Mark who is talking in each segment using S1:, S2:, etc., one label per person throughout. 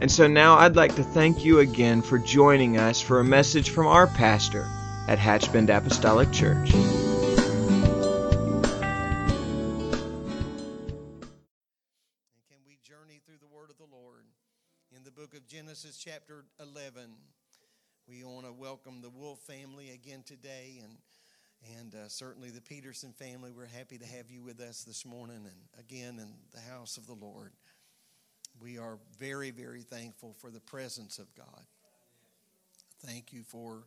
S1: And so now I'd like to thank you again for joining us for a message from our pastor at Hatchbend Apostolic Church.
S2: Can we journey through the word of the Lord in the book of Genesis, chapter 11? We want to welcome the Wolf family again today, and and uh, certainly the Peterson family. We're happy to have you with us this morning, and again in the house of the Lord. We are very, very thankful for the presence of God. Thank you for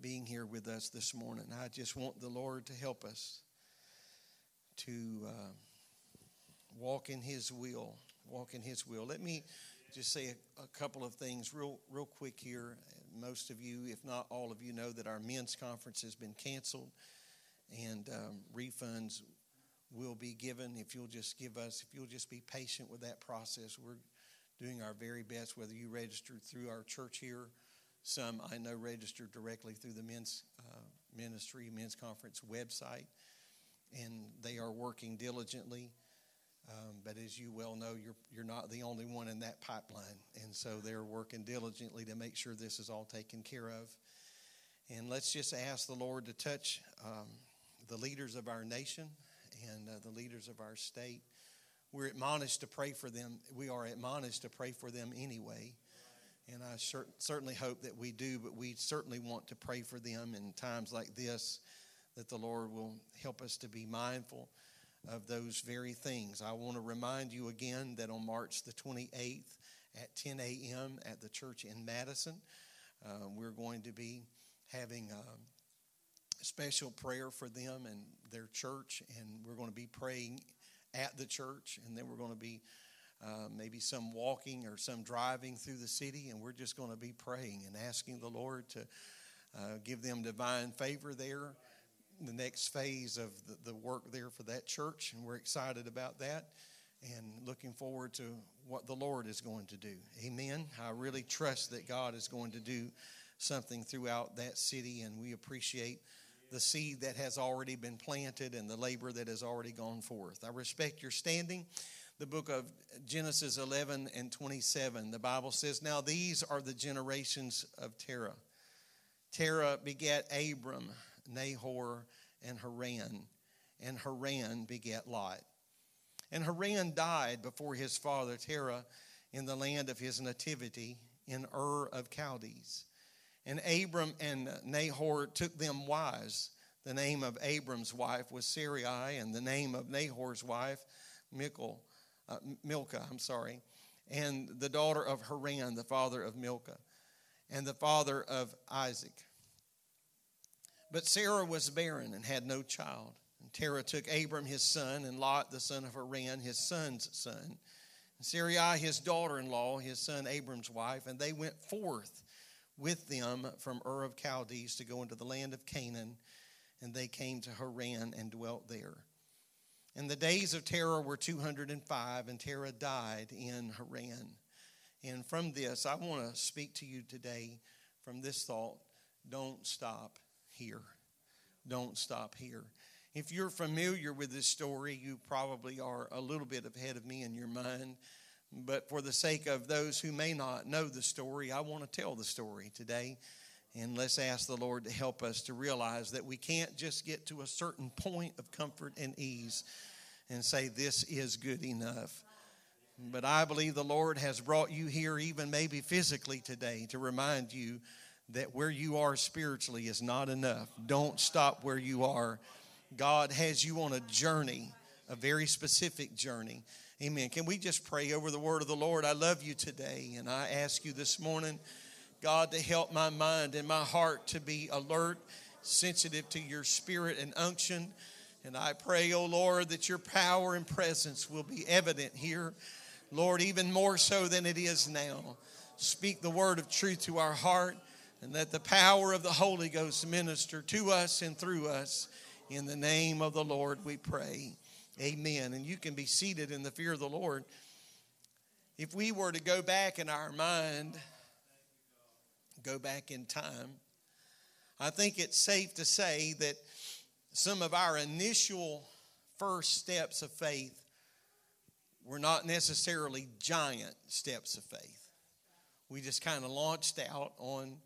S2: being here with us this morning. I just want the Lord to help us to uh, walk in His will. Walk in His will. Let me just say a, a, couple of things real, real quick here. Most of you, if not all of you, know that our men's conference has been canceled, and um, refunds will be given if you'll just give us, if you'll just be patient with that process. We're doing our very best, whether you registered through our church here, some I know registered directly through the men's uh, ministry, men's conference website, and they are working diligently. Um, but as you well know, you're, you're not the only one in that pipeline. And so they're working diligently to make sure this is all taken care of. And let's just ask the Lord to touch um, the leaders of our nation and uh, the leaders of our state. We're admonished to pray for them. We are admonished to pray for them anyway. And I cer- certainly hope that we do, but we certainly want to pray for them in times like this, that the Lord will help us to be mindful of those very things. I want to remind you again that on March the 28th at 10 a.m. at the church in Madison, uh, we're going to be having a special prayer for them and their church, and we're going to be praying at the church, and then we're going to be uh, maybe some walking or some driving through the city, and we're just going to be praying and asking the Lord to uh, give them divine favor there. The next phase of the, the work there for that church, and we're excited about that and looking forward to what the Lord is going to do. Amen. I really trust that God is going to do something throughout that city, and we appreciate the seed that has already been planted and the labor that has already gone forth. I respect your standing. The book of Genesis 11 and 27, the Bible says, Now these are the generations of Terah. Terah begat Abram, Nahor, and Haran, and Haran begat Lot. And Haran died before his father Terah in the land of his nativity in Ur of Chaldees. And Abram and Nahor took them wives. The name of Abram's wife was Sarai, and the name of Nahor's wife, Michal, uh, Milcah, I'm sorry, and the daughter of Haran, the father of Milcah, and the father of Iscah. But Sarah was barren and had no child. And Terah took Abram his son, and Lot the son of Haran, his son's son, and Sarai his daughter in law, his son Abram's wife, and they went forth with them from Ur of Chaldees to go into the land of Canaan, and they came to Haran and dwelt there. And the days of Terah were 205, and Terah died in Haran. And from this, I want to speak to you today from this thought don't stop here. Don't stop here. If you're familiar with this story, you probably are a little bit ahead of me in your mind. But for the sake of those who may not know the story, I want to tell the story today. And let's ask the Lord to help us to realize that we can't just get to a certain point of comfort and ease and say, This is good enough. But I believe the Lord has brought you here, even maybe physically today, to remind you that where you are spiritually is not enough. Don't stop where you are. God has you on a journey, a very specific journey. Amen. Can we just pray over the word of the Lord? I love you today, and I ask you this morning, God, to help my mind and my heart to be alert, sensitive to your spirit and unction. And I pray, oh Lord, that your power and presence will be evident here Lord, even more so than it is now. Speak the word of truth to our heart and let the power of the Holy Ghost minister to us and through us. In the name of the Lord, we pray. Amen. And you can be seated in the fear of the Lord. If we were to go back in our mind, go back in time, I think it's safe to say that some of our initial first steps of faith were not necessarily giant steps of faith. We just kind of launched out on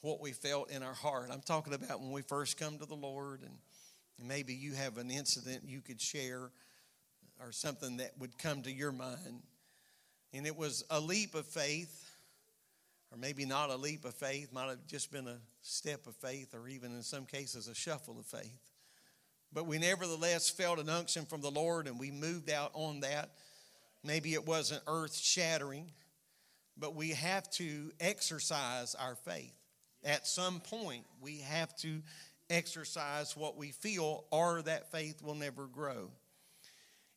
S2: what we felt in our heart. I'm talking about when we first come to the Lord, and maybe you have an incident you could share or something that would come to your mind. And it was a leap of faith, or maybe not a leap of faith, might have just been a step of faith, or even in some cases a shuffle of faith. But we nevertheless felt an unction from the Lord and we moved out on that. Maybe it wasn't earth shattering, but we have to exercise our faith. At some point, we have to exercise what we feel, or that faith will never grow.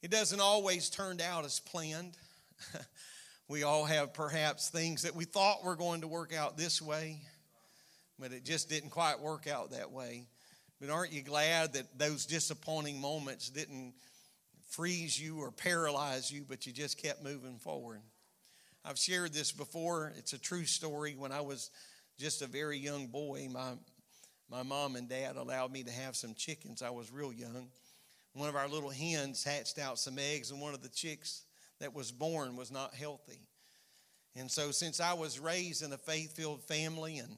S2: It doesn't always turn out as planned. we all have perhaps things that we thought were going to work out this way, but it just didn't quite work out that way. But aren't you glad that those disappointing moments didn't freeze you or paralyze you, but you just kept moving forward? I've shared this before. It's a true story. When I was just a very young boy, my, my mom and dad allowed me to have some chickens. I was real young. One of our little hens hatched out some eggs, and one of the chicks that was born was not healthy. And so, since I was raised in a faith filled family and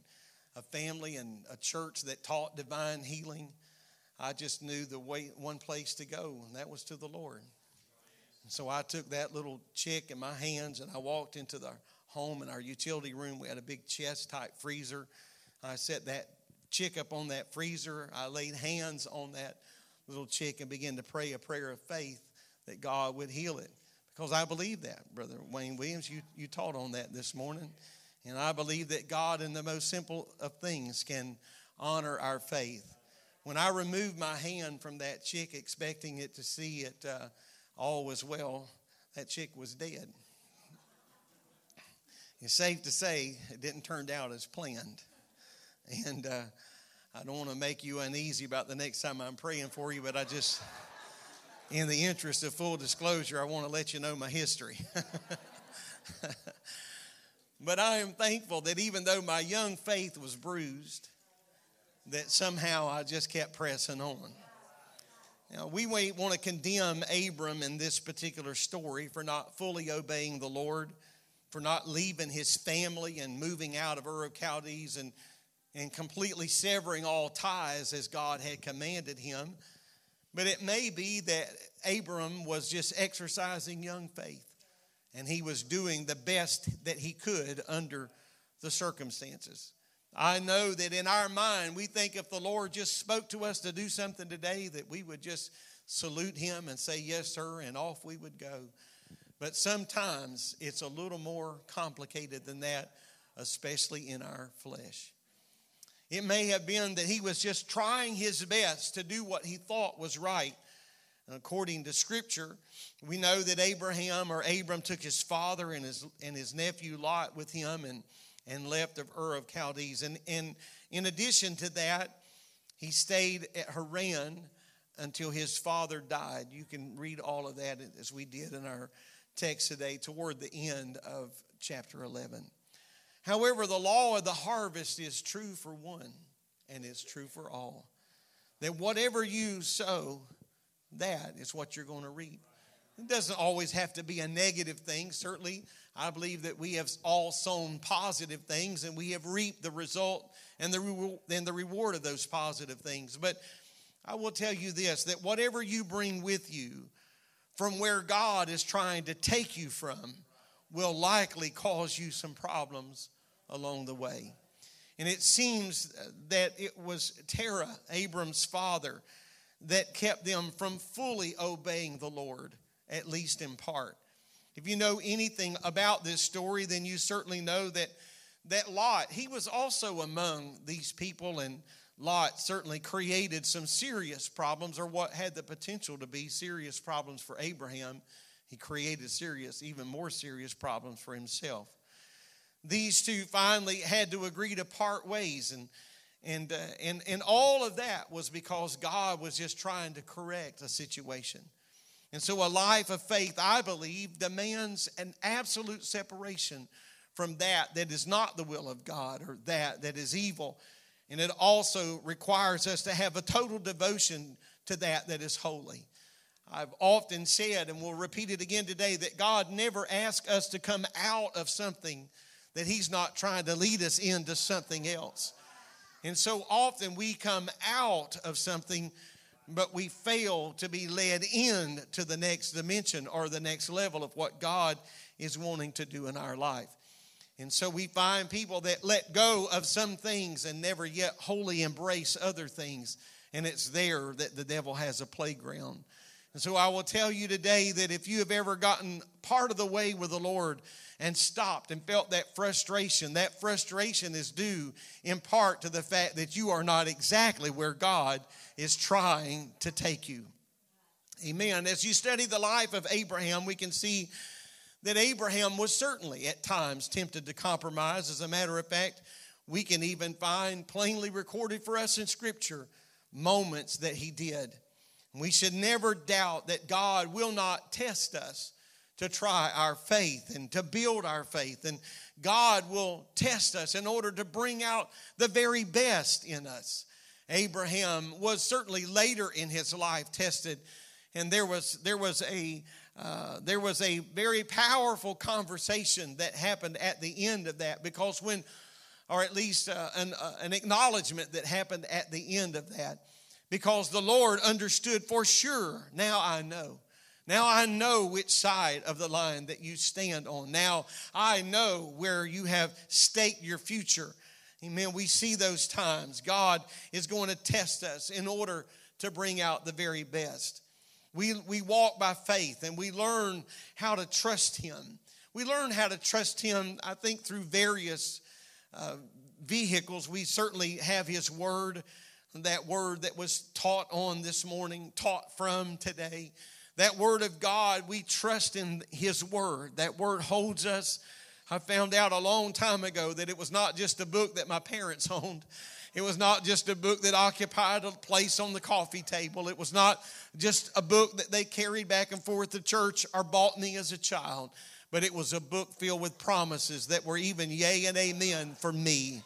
S2: a family and a church that taught divine healing, I just knew the way one place to go, and that was to the Lord. And so I took that little chick in my hands and I walked into the home in our utility room. We had a big chest type freezer. I set that chick up on that freezer. I laid hands on that little chick and began to pray a prayer of faith that God would heal it. Because I believe that, Brother Wayne Williams. You, you taught on that this morning. And I believe that God, in the most simple of things, can honor our faith. When I removed my hand from that chick, expecting it to see it uh, all was well, that chick was dead. It's safe to say it didn't turn out as planned. And uh, I don't want to make you uneasy about the next time I'm praying for you, but I just, in the interest of full disclosure, I want to let you know my history. But I am thankful that even though my young faith was bruised, that somehow I just kept pressing on. Now, we want to condemn Abram in this particular story for not fully obeying the Lord, for not leaving his family and moving out of Ur of Chaldees and, and completely severing all ties as God had commanded him. But it may be that Abram was just exercising young faith and he was doing the best that he could under the circumstances. I know that in our mind, we think if the Lord just spoke to us to do something today, that we would just salute him and say, Yes, sir, and off we would go. But sometimes it's a little more complicated than that, especially in our flesh. It may have been that he was just trying his best to do what he thought was right according to Scripture, we know that Abraham or Abram took his father and his, and his nephew Lot with him and, and left of Ur of Chaldees. And, and in addition to that, he stayed at Haran until his father died. You can read all of that as we did in our text today toward the end of chapter 11. However, the law of the harvest is true for one and it's true for all. That whatever you sow, that is what you're going to reap. It doesn't always have to be a negative thing. Certainly, I believe that we have all sown positive things and we have reaped the result and the, and the reward of those positive things. But I will tell you this that whatever you bring with you from where God is trying to take you from will likely cause you some problems along the way. And it seems that it was Terah, Abram's father, that kept them from fully obeying the Lord, at least in part. If you know anything about this story, then you certainly know that, that Lot, he was also among these people, and Lot certainly created some serious problems, or what had the potential to be serious problems for Abraham He created serious, even more serious problems for himself. These two finally had to agree to part ways, and and uh, and and all of that was because God was just trying to correct a situation. And so, a life of faith, I believe, demands an absolute separation from that that is not the will of God or that that is evil. And it also requires us to have a total devotion to that that is holy. I've often said, and will repeat it again today, that God never asks us to come out of something that He's not trying to lead us into something else. And so often we come out of something, but we fail to be led in to the next dimension or the next level of what God is wanting to do in our life. And so we find people that let go of some things and never yet wholly embrace other things. And it's there that the devil has a playground. And so I will tell you today that if you have ever gotten part of the way with the Lord and stopped and felt that frustration, that frustration is due in part to the fact that you are not exactly where God is trying to take you. Amen. As you study the life of Abraham, we can see that Abraham was certainly at times tempted to compromise. As a matter of fact, we can even find plainly recorded for us in Scripture moments that he did. We should never doubt that God will not test us to try our faith and to build our faith. And God will test us in order to bring out the very best in us. Abraham was certainly later in his life tested, and there was, there was a uh, there was a very powerful conversation that happened at the end of that because when, or at least uh, an, uh, an acknowledgement that happened at the end of that, because the Lord understood for sure, now I know. Now I know which side of the line that you stand on. Now I know where you have staked your future. Amen. We see those times. God is going to test us in order to bring out the very best. We, we walk by faith and we learn how to trust Him. We learn how to trust Him, I think, through various uh, vehicles. We certainly have His Word, that Word that was taught on this morning, taught from today. That Word of God, we trust in His Word. That Word holds us. I found out a long time ago that it was not just a book that my parents owned. It was not just a book that occupied a place on the coffee table. It was not just a book that they carried back and forth to church or bought me as a child, but it was a book filled with promises that were even yea and amen for me.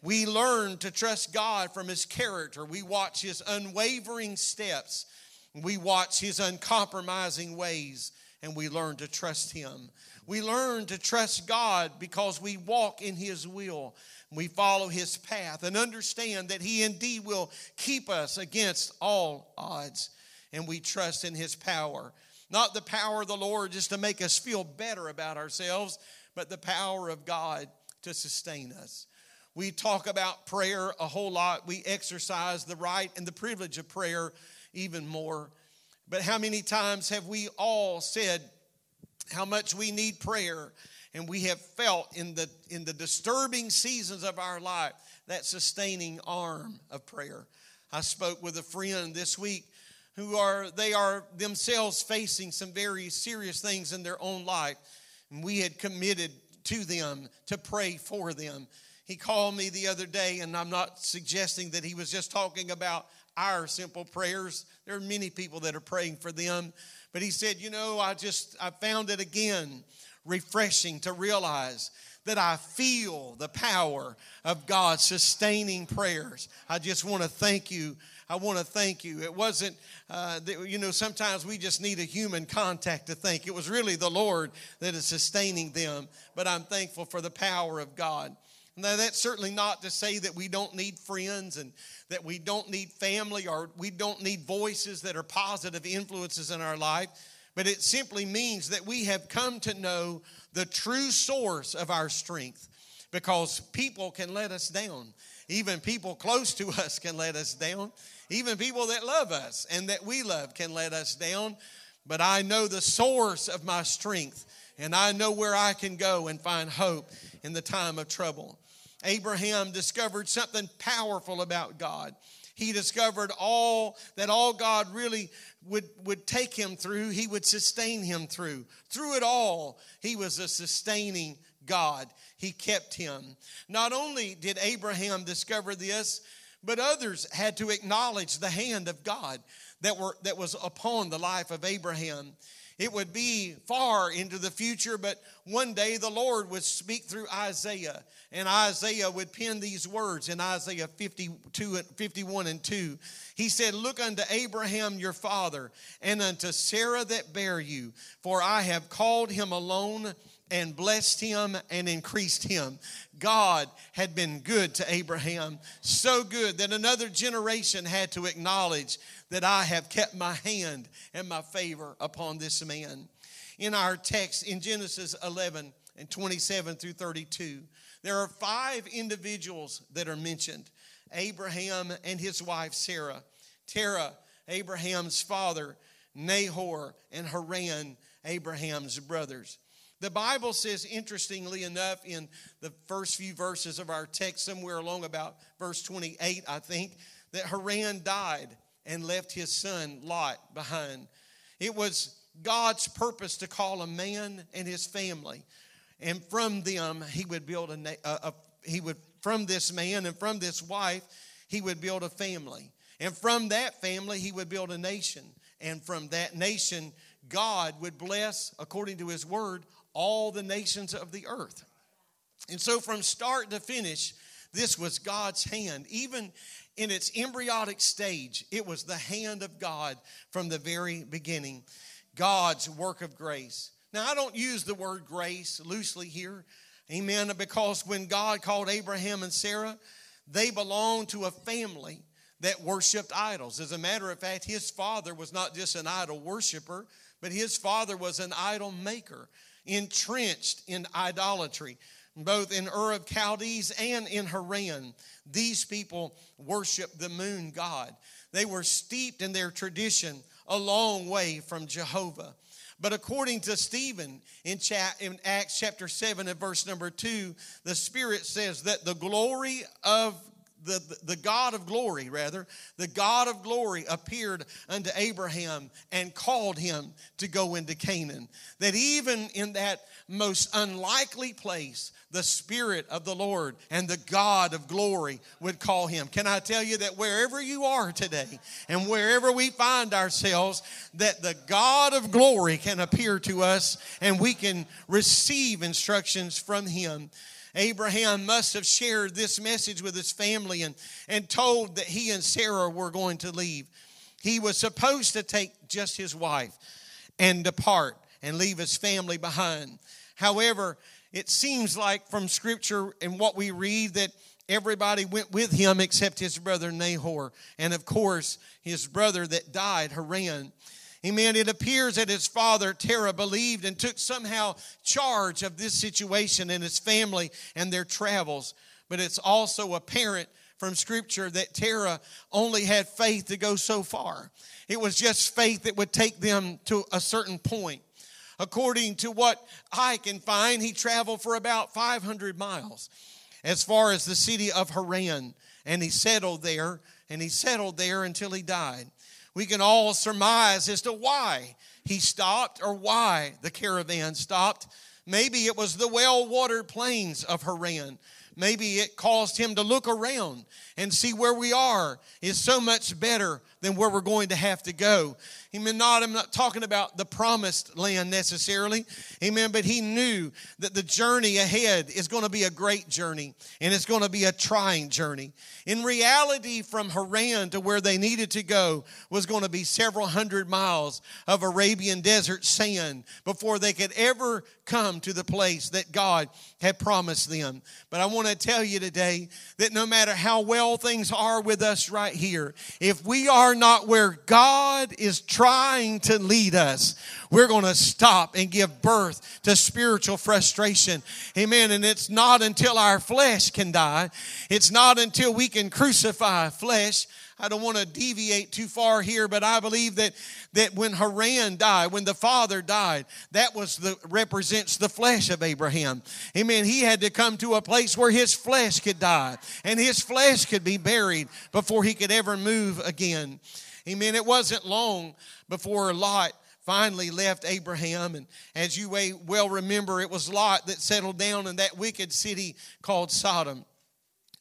S2: We learn to trust God from His character. We watch His unwavering steps. We watch His uncompromising ways, and we learn to trust Him. We learn to trust God because we walk in His will. We follow his path and understand that he indeed will keep us against all odds. And we trust in his power. Not the power of the Lord just to make us feel better about ourselves, but the power of God to sustain us. We talk about prayer a whole lot. We exercise the right and the privilege of prayer even more. But how many times have we all said how much we need prayer and we have felt in the in the disturbing seasons of our life that sustaining arm of prayer. I spoke with a friend this week who are they are themselves facing some very serious things in their own life and we had committed to them to pray for them. He called me the other day and I'm not suggesting that he was just talking about our simple prayers. There are many people that are praying for them, but he said, "You know, I just I found it again refreshing to realize that I feel the power of God sustaining prayers. I just want to thank you. I want to thank you. It wasn't, uh, that, you know, sometimes we just need a human contact to thank. It was really the Lord that is sustaining them, but I'm thankful for the power of God. Now, that's certainly not to say that we don't need friends and that we don't need family or we don't need voices that are positive influences in our life but it simply means that we have come to know the true source of our strength because people can let us down. Even people close to us can let us down. Even people that love us and that we love can let us down. But I know the source of my strength and I know where I can go and find hope in the time of trouble. Abraham discovered something powerful about God. He discovered all that all God really would, would take him through, he would sustain him through. Through it all, he was a sustaining God. He kept him. Not only did Abraham discover this, but others had to acknowledge the hand of God that, were, that was upon the life of Abraham. It would be far into the future, but one day the Lord would speak through Isaiah, and Isaiah would pen these words in Isaiah 52, and 51 and 2. He said, Look unto Abraham your father, and unto Sarah that bare you, for I have called him alone and blessed him and increased him. God had been good to Abraham, so good that another generation had to acknowledge that I have kept my hand and my favor upon this man. In our text in Genesis 11 and 27 through 32, there are five individuals that are mentioned Abraham and his wife Sarah, Terah, Abraham's father, Nahor, and Haran, Abraham's brothers. The Bible says, interestingly enough, in the first few verses of our text, somewhere along about verse 28, I think, that Haran died and left his son Lot behind. It was God's purpose to call a man and his family, and from them he would build a, a, a he would from this man and from this wife he would build a family, and from that family he would build a nation, and from that nation God would bless, according to his word, all the nations of the earth. And so, from start to finish, this was God's hand. Even in its embryonic stage, it was the hand of God from the very beginning. God's work of grace. Now, I don't use the word grace loosely here, amen, because when God called Abraham and Sarah, they belonged to a family that worshiped idols. As a matter of fact, his father was not just an idol worshiper, but his father was an idol maker entrenched in idolatry, both in Ur of Chaldees and in Haran. These people worshiped the moon god. They were steeped in their tradition a long way from Jehovah. But according to Stephen in, Acts chapter 7 and verse number 2, the Spirit says that the glory of the, the God of glory, rather, the God of glory appeared unto Abraham and called him to go into Canaan. That even in that most unlikely place, the Spirit of the Lord and the God of glory would call him. Can I tell you that wherever you are today and wherever we find ourselves, that the God of glory can appear to us and we can receive instructions from him. Abraham must have shared this message with his family and, and told that he and Sarah were going to leave. He was supposed to take just his wife and depart and leave his family behind. However, it seems like from scripture and what we read that everybody went with him except his brother Nahor, and of course, his brother that died, Haran. Amen. It appears that his father, Terah, believed and took somehow charge of this situation and his family and their travels. But it's also apparent from Scripture that Terah only had faith to go so far. It was just faith that would take them to a certain point. According to what I can find, he traveled for about 500 miles as far as the city of Haran, and he settled there, and he settled there until he died. We can all surmise as to why he stopped or why the caravan stopped. Maybe it was the well watered plains of Haran. Maybe it caused him to look around and see where we are is so much better than where we're going to have to go. Amen. Not, I'm not talking about the promised land necessarily. Amen. But he knew that the journey ahead is going to be a great journey and it's going to be a trying journey. In reality, from Haran to where they needed to go was going to be several hundred miles of Arabian desert sand before they could ever come to the place that God had promised them. But I want to tell you today that no matter how well things are with us right here, if we are not where God is trying to lead us, we're going to stop and give birth to spiritual frustration. Amen. And it's not until our flesh can die, it's not until we can crucify flesh I don't want to deviate too far here, but I believe that, that when Haran died, when the father died, that was the represents the flesh of Abraham. Amen. He had to come to a place where his flesh could die and his flesh could be buried before he could ever move again. Amen. It wasn't long before Lot finally left Abraham. And as you well remember, it was Lot that settled down in that wicked city called Sodom.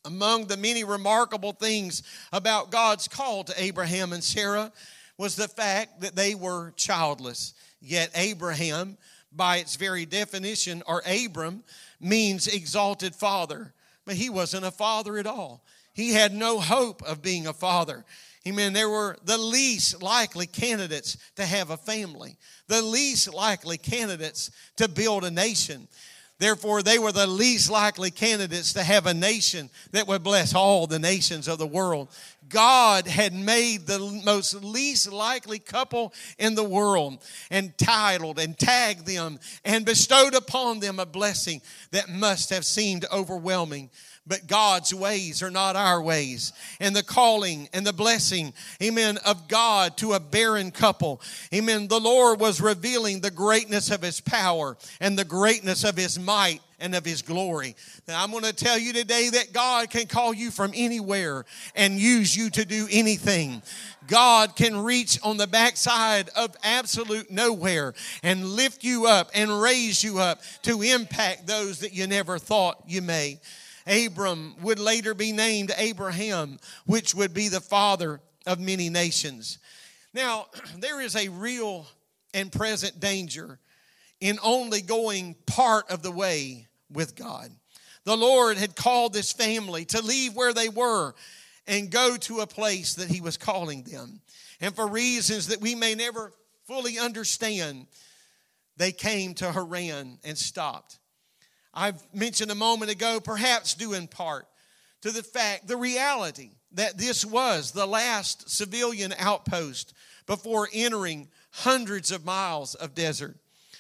S2: Among the many remarkable things about God's call to Abraham and Sarah was the fact that they were childless. Yet Abraham, by its very definition, or Abram, means exalted father. But he wasn't a father at all. He had no hope of being a father. Amen. There were the least likely candidates to have a family, the least likely candidates to build a nation. Therefore, they were the least likely candidates to have a nation that would bless all the nations of the world. God had made the most least likely couple in the world and titled and tagged them and bestowed upon them a blessing that must have seemed overwhelming but God's ways are not our ways. And the calling and the blessing, amen, of God to a barren couple, amen. The Lord was revealing the greatness of His power and the greatness of His might and of His glory. Now, I'm going to tell you today that God can call you from anywhere and use you to do anything. God can reach on the backside of absolute nowhere and lift you up and raise you up to impact those that you never thought you may. Abram would later be named Abraham, which would be the father of many nations. Now, there is a real and present danger in only going part of the way with God. The Lord had called this family to leave where they were and go to a place that He was calling them. And for reasons that we may never fully understand, they came to Haran and stopped. I've mentioned a moment ago, perhaps due in part to the fact, the reality that this was the last civilian outpost before entering hundreds of miles of desert.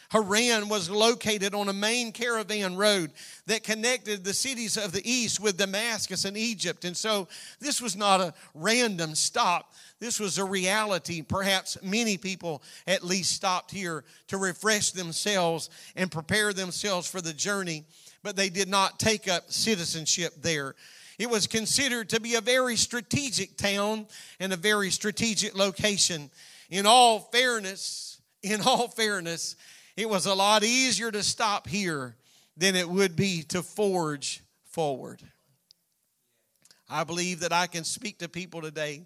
S2: Haran was located on a main caravan road that connected the cities of the east with Damascus and Egypt. And so this was not a random stop. This was a reality. Perhaps many people at least stopped here to refresh themselves and prepare themselves for the journey, but they did not take up citizenship there. It was considered to be a very strategic town and a very strategic location. In all fairness, in all fairness, it was a lot easier to stop here than it would be to forge forward. I believe that I can speak to people today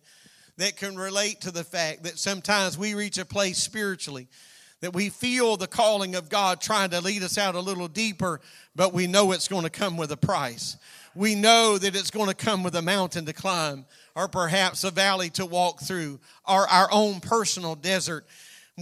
S2: that can relate to the fact that sometimes we reach a place spiritually that we feel the calling of God trying to lead us out a little deeper, but we know it's going to come with a price. We know that it's going to come with a mountain to climb, or perhaps a valley to walk through, or our own personal desert.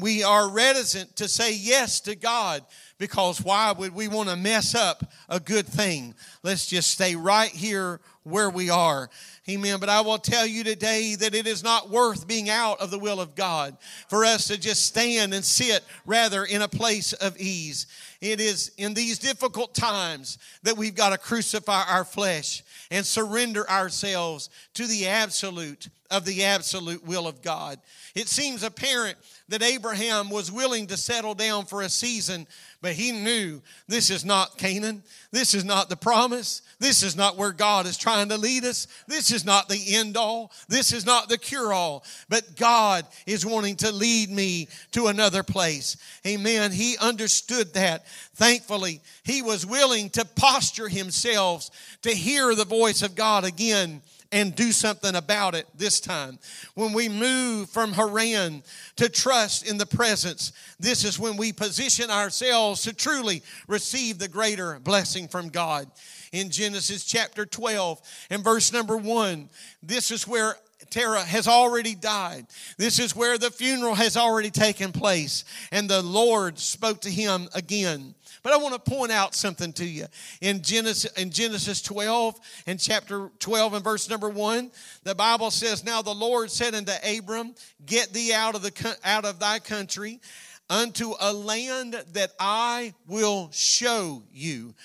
S2: We are reticent to say yes to God because why would we want to mess up a good thing? Let's just stay right here where we are. Amen. But I will tell you today that it is not worth being out of the will of God for us to just stand and sit rather in a place of ease. It is in these difficult times that we've got to crucify our flesh and surrender ourselves to the absolute of the absolute will of God. It seems apparent that Abraham was willing to settle down for a season but he knew this is not Canaan. This is not the promise. This is not where God is trying to lead us. This is not the end all. This is not the cure all. But God is wanting to lead me to another place. Amen. He understood that. Thankfully, he was willing to posture himself to hear the voice of God again and do something about it this time. When we move from Haran to trust in the presence, this is when we position ourselves to truly receive the greater blessing from God. In Genesis chapter 12 and verse number 1, this is where Terah has already died. This is where the funeral has already taken place. And the Lord spoke to him again. But I want to point out something to you. In Genesis, in Genesis 12 and chapter 12 and verse number 1, the Bible says, Now the Lord said unto Abram, Get thee out of, the, out of thy country unto a land that I will show you.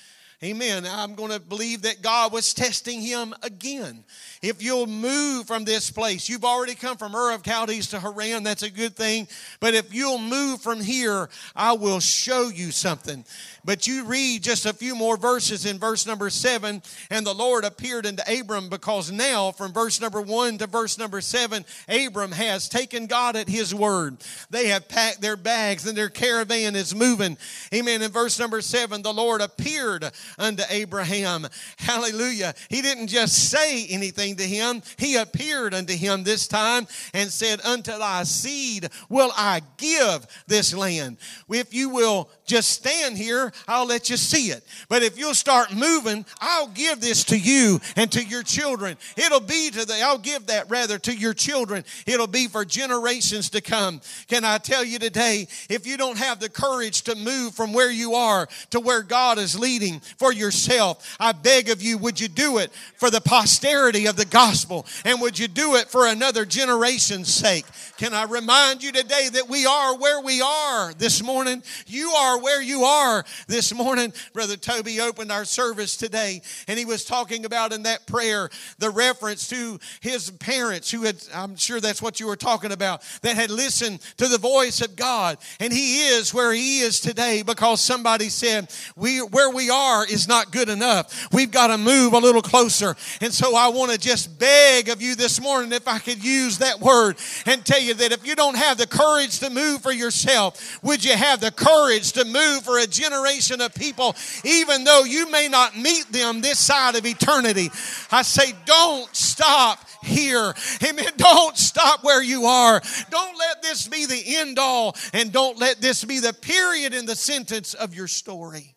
S2: Amen. I'm going to believe that God was testing him again. If you'll move from this place, you've already come from Ur of Chaldees to Haran, that's a good thing. But if you'll move from here, I will show you something. But you read just a few more verses in verse number seven, and the Lord appeared unto Abram because now, from verse number one to verse number seven, Abram has taken God at his word. They have packed their bags and their caravan is moving. Amen. In verse number seven, the Lord appeared unto Abraham. Hallelujah. He didn't just say anything to him, he appeared unto him this time and said, Unto thy seed will I give this land. If you will just stand here, I'll let you see it. But if you'll start moving, I'll give this to you and to your children. It'll be to the, I'll give that rather to your children. It'll be for generations to come. Can I tell you today, if you don't have the courage to move from where you are to where God is leading for yourself, I beg of you, would you do it for the posterity of the gospel? And would you do it for another generation's sake? Can I remind you today that we are where we are this morning? You are where you are this morning. Brother Toby opened our service today and he was talking about in that prayer the reference to his parents who had, I'm sure that's what you were talking about, that had listened to the voice of God. And he is where he is today because somebody said, we, where we are is not good enough. We've got to move a little closer. And so I want to just beg of you this morning if I could use that word and tell you that if you don't have the courage to move for yourself, would you have the courage to move for a generation of people, even though you may not meet them this side of eternity? I say, don't stop here. Amen. Don't stop where you are. Don't let this be the end all, and don't let this be the period in the sentence of your story.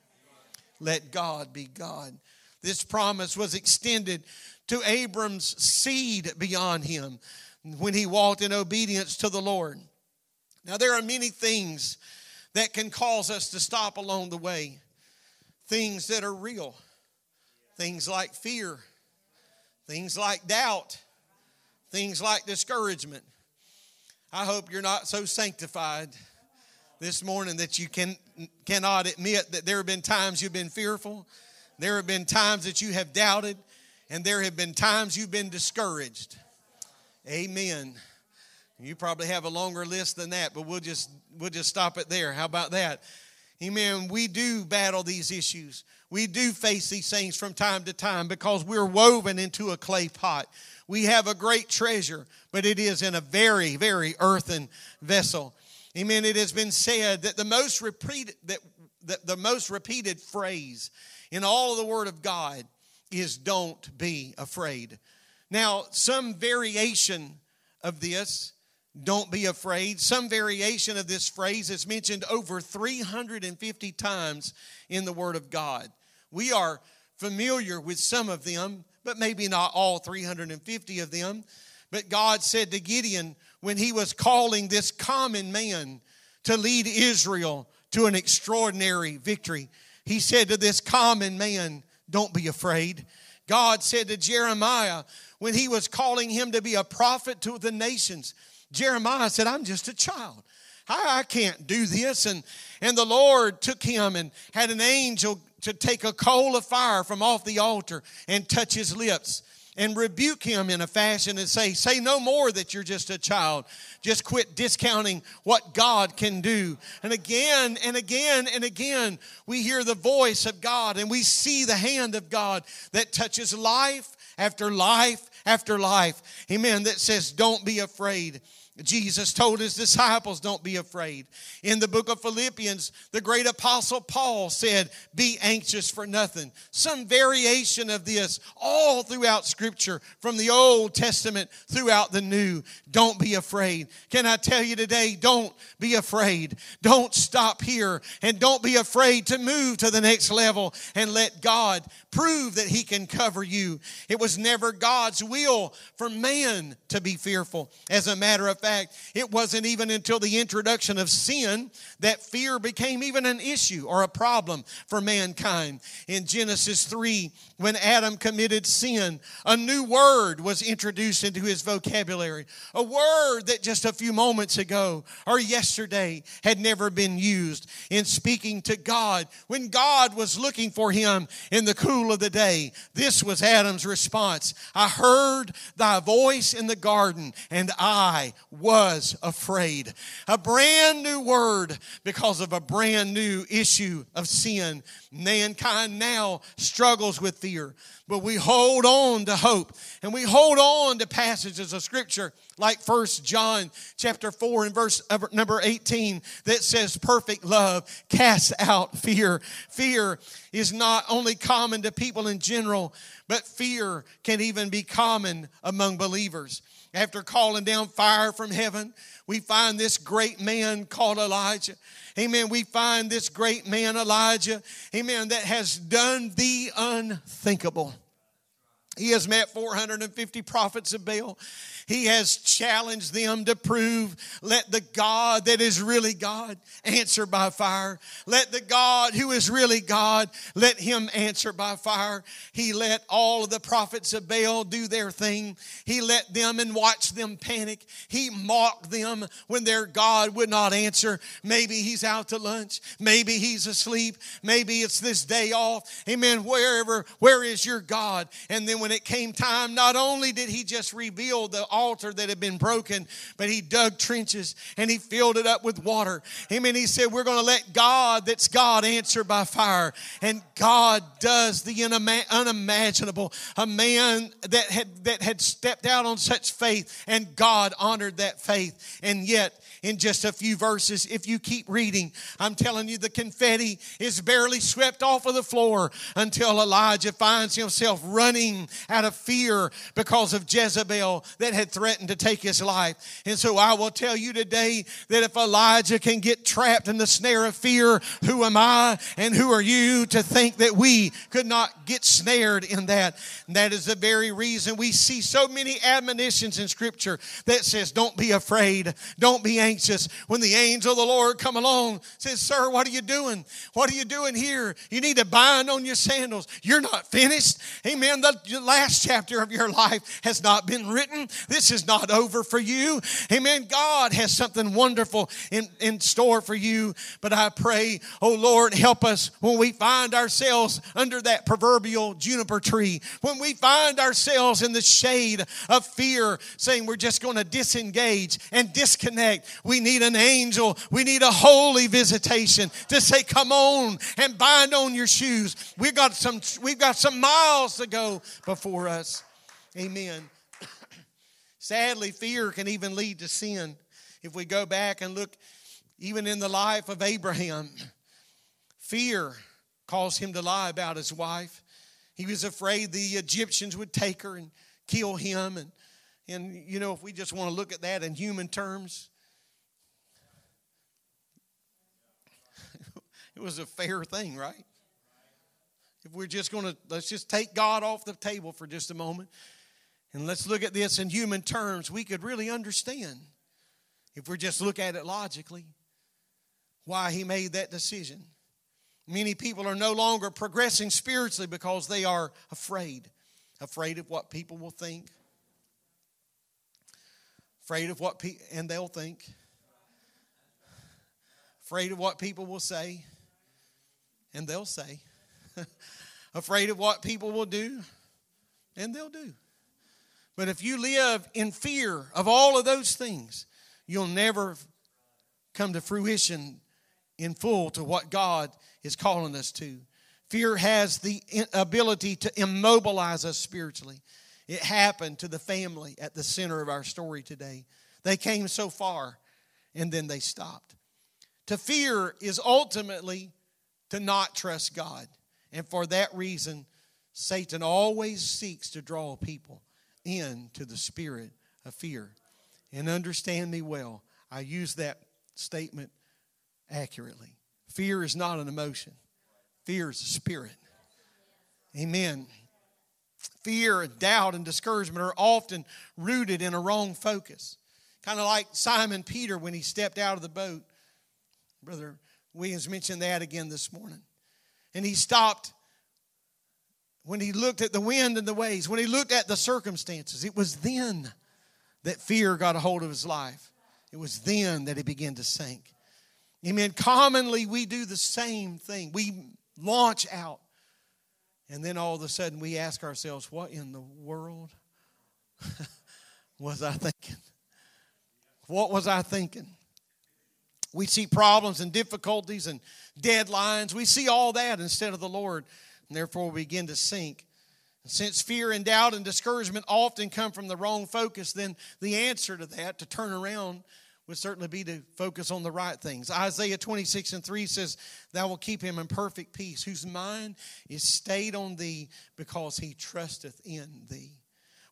S2: Let God be God. This promise was extended to Abram's seed beyond him when he walked in obedience to the Lord. Now, there are many things that can cause us to stop along the way, things that are real, things like fear, things like doubt, things like discouragement. I hope you're not so sanctified this morning that you can, cannot admit that there have been times you've been fearful, there have been times that you have doubted, and there have been times you've been discouraged. Amen. You probably have a longer list than that, but we'll just we'll just stop it there. How about that? Amen. We do battle these issues. We do face these things from time to time because we're woven into a clay pot. We have a great treasure, but it is in a very, very earthen vessel. Amen. It has been said that the most repeated that, that the most repeated phrase in all of the Word of God is "Don't be afraid." Now, some variation of this, don't be afraid, some variation of this phrase is mentioned over 350 times in the Word of God. We are familiar with some of them, but maybe not all 350 of them. But God said to Gideon when he was calling this common man to lead Israel to an extraordinary victory, He said to this common man, Don't be afraid. God said to Jeremiah when he was calling him to be a prophet to the nations. Jeremiah said, I'm just a child. I, can't do this. And, and the Lord took him and had an angel to take a coal of fire from off the altar and touch his lips and rebuke him in a fashion and say, Say no more that you're just a child. Just quit discounting what God can do. And again and again and again, we hear the voice of God and we see the hand of God that touches life after life after life. Amen. That says, Don't be afraid. Jesus told his disciples, Don't be afraid. In the book of Philippians, the great apostle Paul said, Be anxious for nothing. Some variation of this all throughout Scripture, from the Old Testament throughout the New. Don't be afraid. Can I tell you today, don't be afraid. Don't stop here and don't be afraid to move to the next level and let God prove that He can cover you. It was never God's will for man to be fearful. As a matter of fact, fact, it wasn't even until the introduction of sin that fear became even an issue or a problem for mankind. In Genesis 3, when Adam committed sin, a new word was introduced into his vocabulary. A word that just a few moments ago or yesterday had never been used in speaking to God. When God was looking for him in the cool of the day, this was Adam's response I heard thy voice in the garden, and I was afraid. A brand new word because of a brand new issue of sin. Mankind now struggles with fear, but we hold on to hope and we hold on to passages of scripture like First John chapter 4 and verse uh, number 18 that says perfect love casts out fear. Fear is not only common to people in general, but fear can even be common among believers. After calling down fire from heaven, we find this great man called Elijah. Amen. We find this great man, Elijah, amen, that has done the unthinkable. He has met 450 prophets of Baal. He has challenged them to prove let the God that is really God answer by fire. Let the God who is really God, let him answer by fire. He let all of the prophets of Baal do their thing. He let them and watched them panic. He mocked them when their God would not answer. Maybe he's out to lunch. Maybe he's asleep. Maybe it's this day off. Amen. Wherever, where is your God? And then when it came time, not only did he just reveal the altar that had been broken, but he dug trenches and he filled it up with water. Amen. He said, We're going to let God, that's God, answer by fire. And God does the unimaginable. A man that had, that had stepped out on such faith, and God honored that faith. And yet, in just a few verses. If you keep reading, I'm telling you, the confetti is barely swept off of the floor until Elijah finds himself running out of fear because of Jezebel that had threatened to take his life. And so I will tell you today that if Elijah can get trapped in the snare of fear, who am I and who are you to think that we could not get snared in that? And that is the very reason we see so many admonitions in Scripture that says, Don't be afraid, don't be anxious. When the angel of the Lord come along, says, Sir, what are you doing? What are you doing here? You need to bind on your sandals. You're not finished. Amen. The last chapter of your life has not been written. This is not over for you. Amen. God has something wonderful in, in store for you. But I pray, oh Lord, help us when we find ourselves under that proverbial juniper tree, when we find ourselves in the shade of fear, saying we're just going to disengage and disconnect we need an angel. We need a holy visitation to say, come on and bind on your shoes. We've got some, we've got some miles to go before us. Amen. Sadly, fear can even lead to sin. If we go back and look even in the life of Abraham, fear caused him to lie about his wife. He was afraid the Egyptians would take her and kill him. And, and you know, if we just want to look at that in human terms, It was a fair thing, right? If we're just going to, let's just take God off the table for just a moment and let's look at this in human terms, we could really understand, if we just look at it logically, why he made that decision. Many people are no longer progressing spiritually because they are afraid. Afraid of what people will think. Afraid of what people, and they'll think. Afraid of what people will say and they'll say. Afraid of what people will do, and they'll do. But if you live in fear of all of those things, you'll never come to fruition in full to what God is calling us to. Fear has the ability to immobilize us spiritually. It happened to the family at the center of our story today. They came so far and then they stopped. To fear is ultimately to not trust God. And for that reason, Satan always seeks to draw people into the spirit of fear. And understand me well, I use that statement accurately. Fear is not an emotion, fear is a spirit. Amen. Fear, doubt, and discouragement are often rooted in a wrong focus Kind of like Simon Peter when he stepped out of the boat. Brother Williams mentioned that again this morning. And he stopped when he looked at the wind and the waves, when he looked at the circumstances. It was then that fear got a hold of his life. It was then that he began to sink. Amen. Commonly, we do the same thing. We launch out, and then all of a sudden we ask ourselves, What in the world was I thinking? What was I thinking? We see problems and difficulties and deadlines. We see all that instead of the Lord, and therefore we begin to sink. Since fear and doubt and discouragement often come from the wrong focus, then the answer to that, to turn around, would certainly be to focus on the right things. Isaiah 26 and 3 says, Thou will keep him in perfect peace, whose mind is stayed on thee because he trusteth in thee.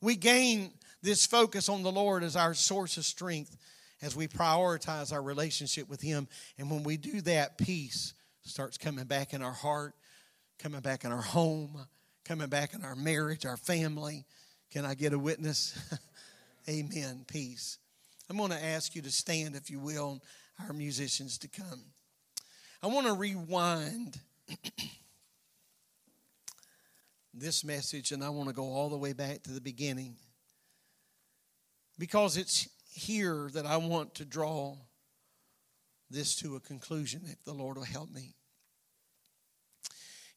S2: We gain this focus on the Lord as our source of strength as we prioritize our relationship with him. And when we do that, peace starts coming back in our heart, coming back in our home, coming back in our marriage, our family. Can I get a witness? Amen. Peace. I'm going to ask you to stand, if you will, our musicians to come. I want to rewind this message and I want to go all the way back to the beginning because it's here that I want to draw this to a conclusion if the Lord will help me.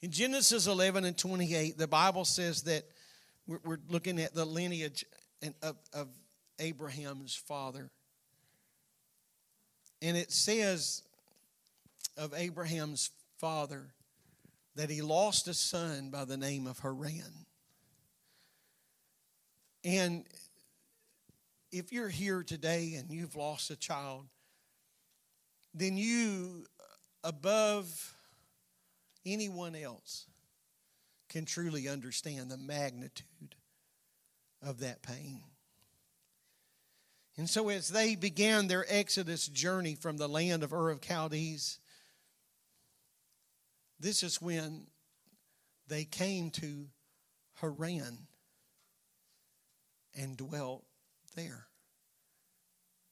S2: In Genesis 11 and 28, the Bible says that we're looking at the lineage of, of Abraham's father. And it says of Abraham's father that he lost a son by the name of Haran. And if you're here today and you've lost a child, then you, above anyone else, can truly understand the magnitude of that pain. And so, as they began their Exodus journey from the land of Ur of Chaldees, this is when they came to Haran and dwelt there.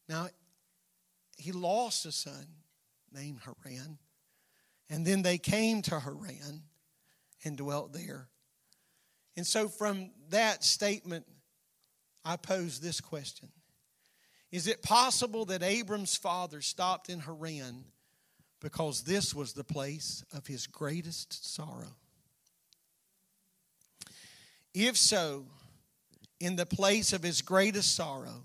S2: Now, he lost a son named Haran, and then they came to Haran and dwelt there. And so, from that statement, I pose this question is it possible that Abram's father stopped in Haran because this was the place of his greatest sorrow? If so, in the place of his greatest sorrow,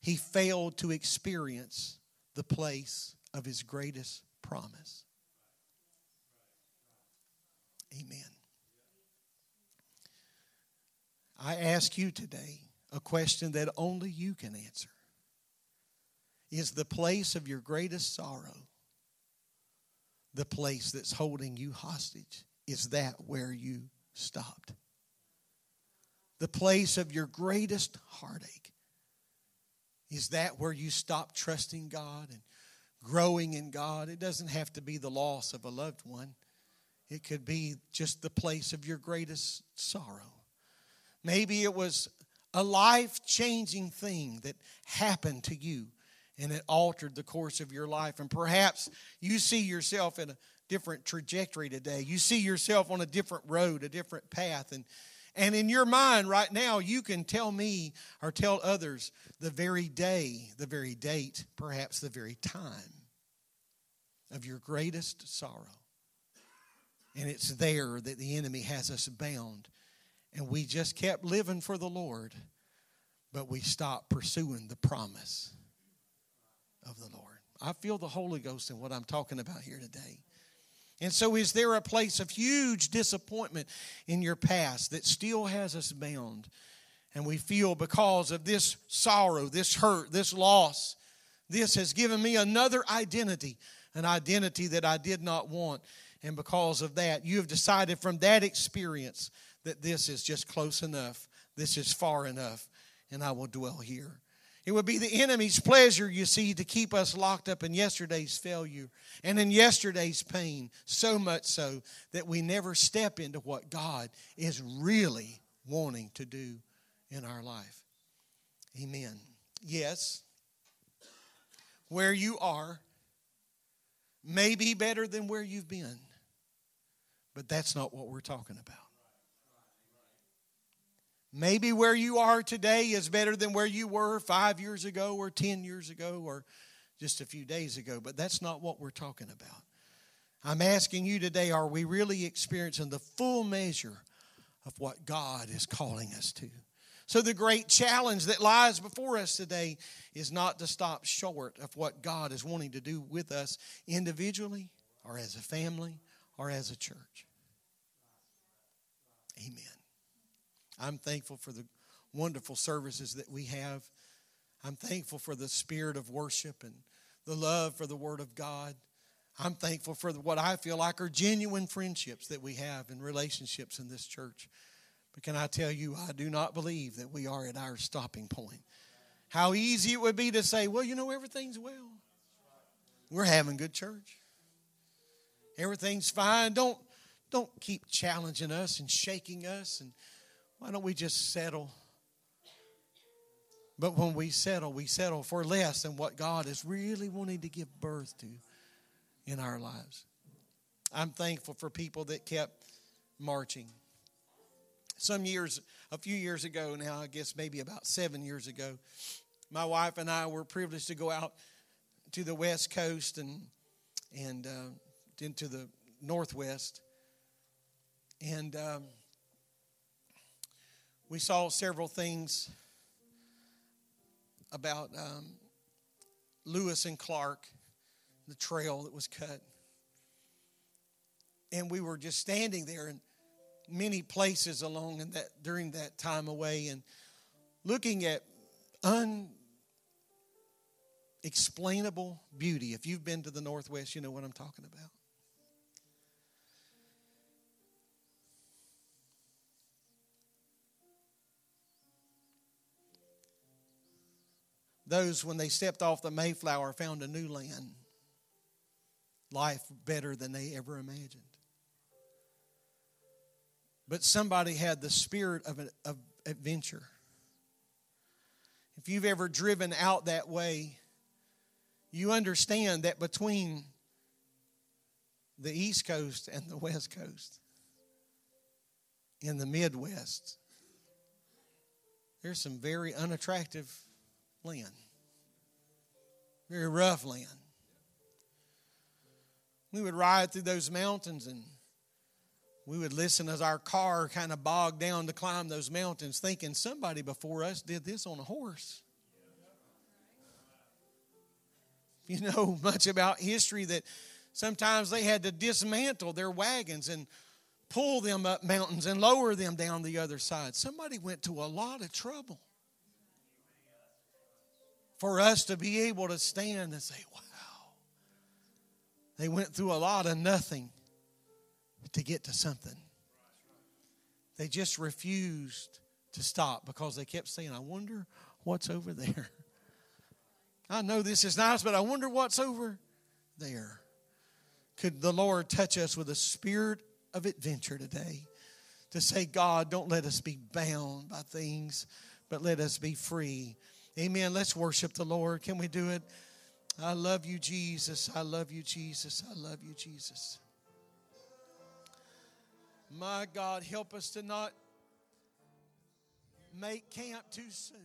S2: he failed to experience the place of his greatest promise. Amen. I ask you today a question that only you can answer. Is the place of your greatest sorrow the place that's holding you hostage? Is that where you stopped? The place of your greatest heartache? Is that where you stopped trusting God and growing in God? It doesn't have to be the loss of a loved one, it could be just the place of your greatest sorrow. Maybe it was a life changing thing that happened to you and it altered the course of your life. And perhaps you see yourself in a different trajectory today. You see yourself on a different road, a different path. And, and in your mind right now, you can tell me or tell others the very day, the very date, perhaps the very time of your greatest sorrow. And it's there that the enemy has us bound. And we just kept living for the Lord, but we stopped pursuing the promise of the Lord. I feel the Holy Ghost in what I'm talking about here today. And so, is there a place of huge disappointment in your past that still has us bound? And we feel because of this sorrow, this hurt, this loss, this has given me another identity, an identity that I did not want. And because of that, you have decided from that experience that this is just close enough, this is far enough, and I will dwell here. It would be the enemy's pleasure, you see, to keep us locked up in yesterday's failure and in yesterday's pain, so much so that we never step into what God is really wanting to do in our life. Amen. Yes, where you are may be better than where you've been, but that's not what we're talking about. Maybe where you are today is better than where you were five years ago or 10 years ago or just a few days ago, but that's not what we're talking about. I'm asking you today are we really experiencing the full measure of what God is calling us to? So, the great challenge that lies before us today is not to stop short of what God is wanting to do with us individually or as a family or as a church. Amen. I'm thankful for the wonderful services that we have. I'm thankful for the spirit of worship and the love for the Word of God. I'm thankful for what I feel like are genuine friendships that we have and relationships in this church. But can I tell you, I do not believe that we are at our stopping point. How easy it would be to say, well, you know, everything's well. We're having good church. Everything's fine. Don't, don't keep challenging us and shaking us. And why don't we just settle? But when we settle, we settle for less than what God is really wanting to give birth to in our lives. I'm thankful for people that kept marching some years, a few years ago now, I guess maybe about seven years ago, my wife and I were privileged to go out to the West Coast and and uh, into the Northwest, and um, we saw several things about um, Lewis and Clark, the trail that was cut, and we were just standing there and many places along in that during that time away and looking at unexplainable beauty. If you've been to the Northwest, you know what I'm talking about. Those, when they stepped off the Mayflower, found a new land, life better than they ever imagined but somebody had the spirit of, of adventure. If you've ever driven out that way, you understand that between the East Coast and the West Coast, in the Midwest, there's some very unattractive land, very rough land. We would ride through those mountains and we would listen as our car kind of bogged down to climb those mountains, thinking somebody before us did this on a horse. You know much about history that sometimes they had to dismantle their wagons and pull them up mountains and lower them down the other side. Somebody went to a lot of trouble for us to be able to stand and say, wow. They went through a lot of nothing to get to something. They just refused to stop because they kept saying, I wonder what's over there. I know this is nice, but I wonder what's over there. Could the Lord touch us with a spirit of adventure today to say, God, don't let us be bound by things, but let us be free. Amen. Let's worship the Lord. Can we do it? I love you, Jesus. I love you, Jesus. I love you, Jesus. My God, help us to not make camp too soon.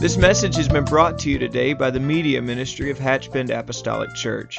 S1: This message has been brought to you today by the Media Ministry of Hatch Bend Apostolic Church.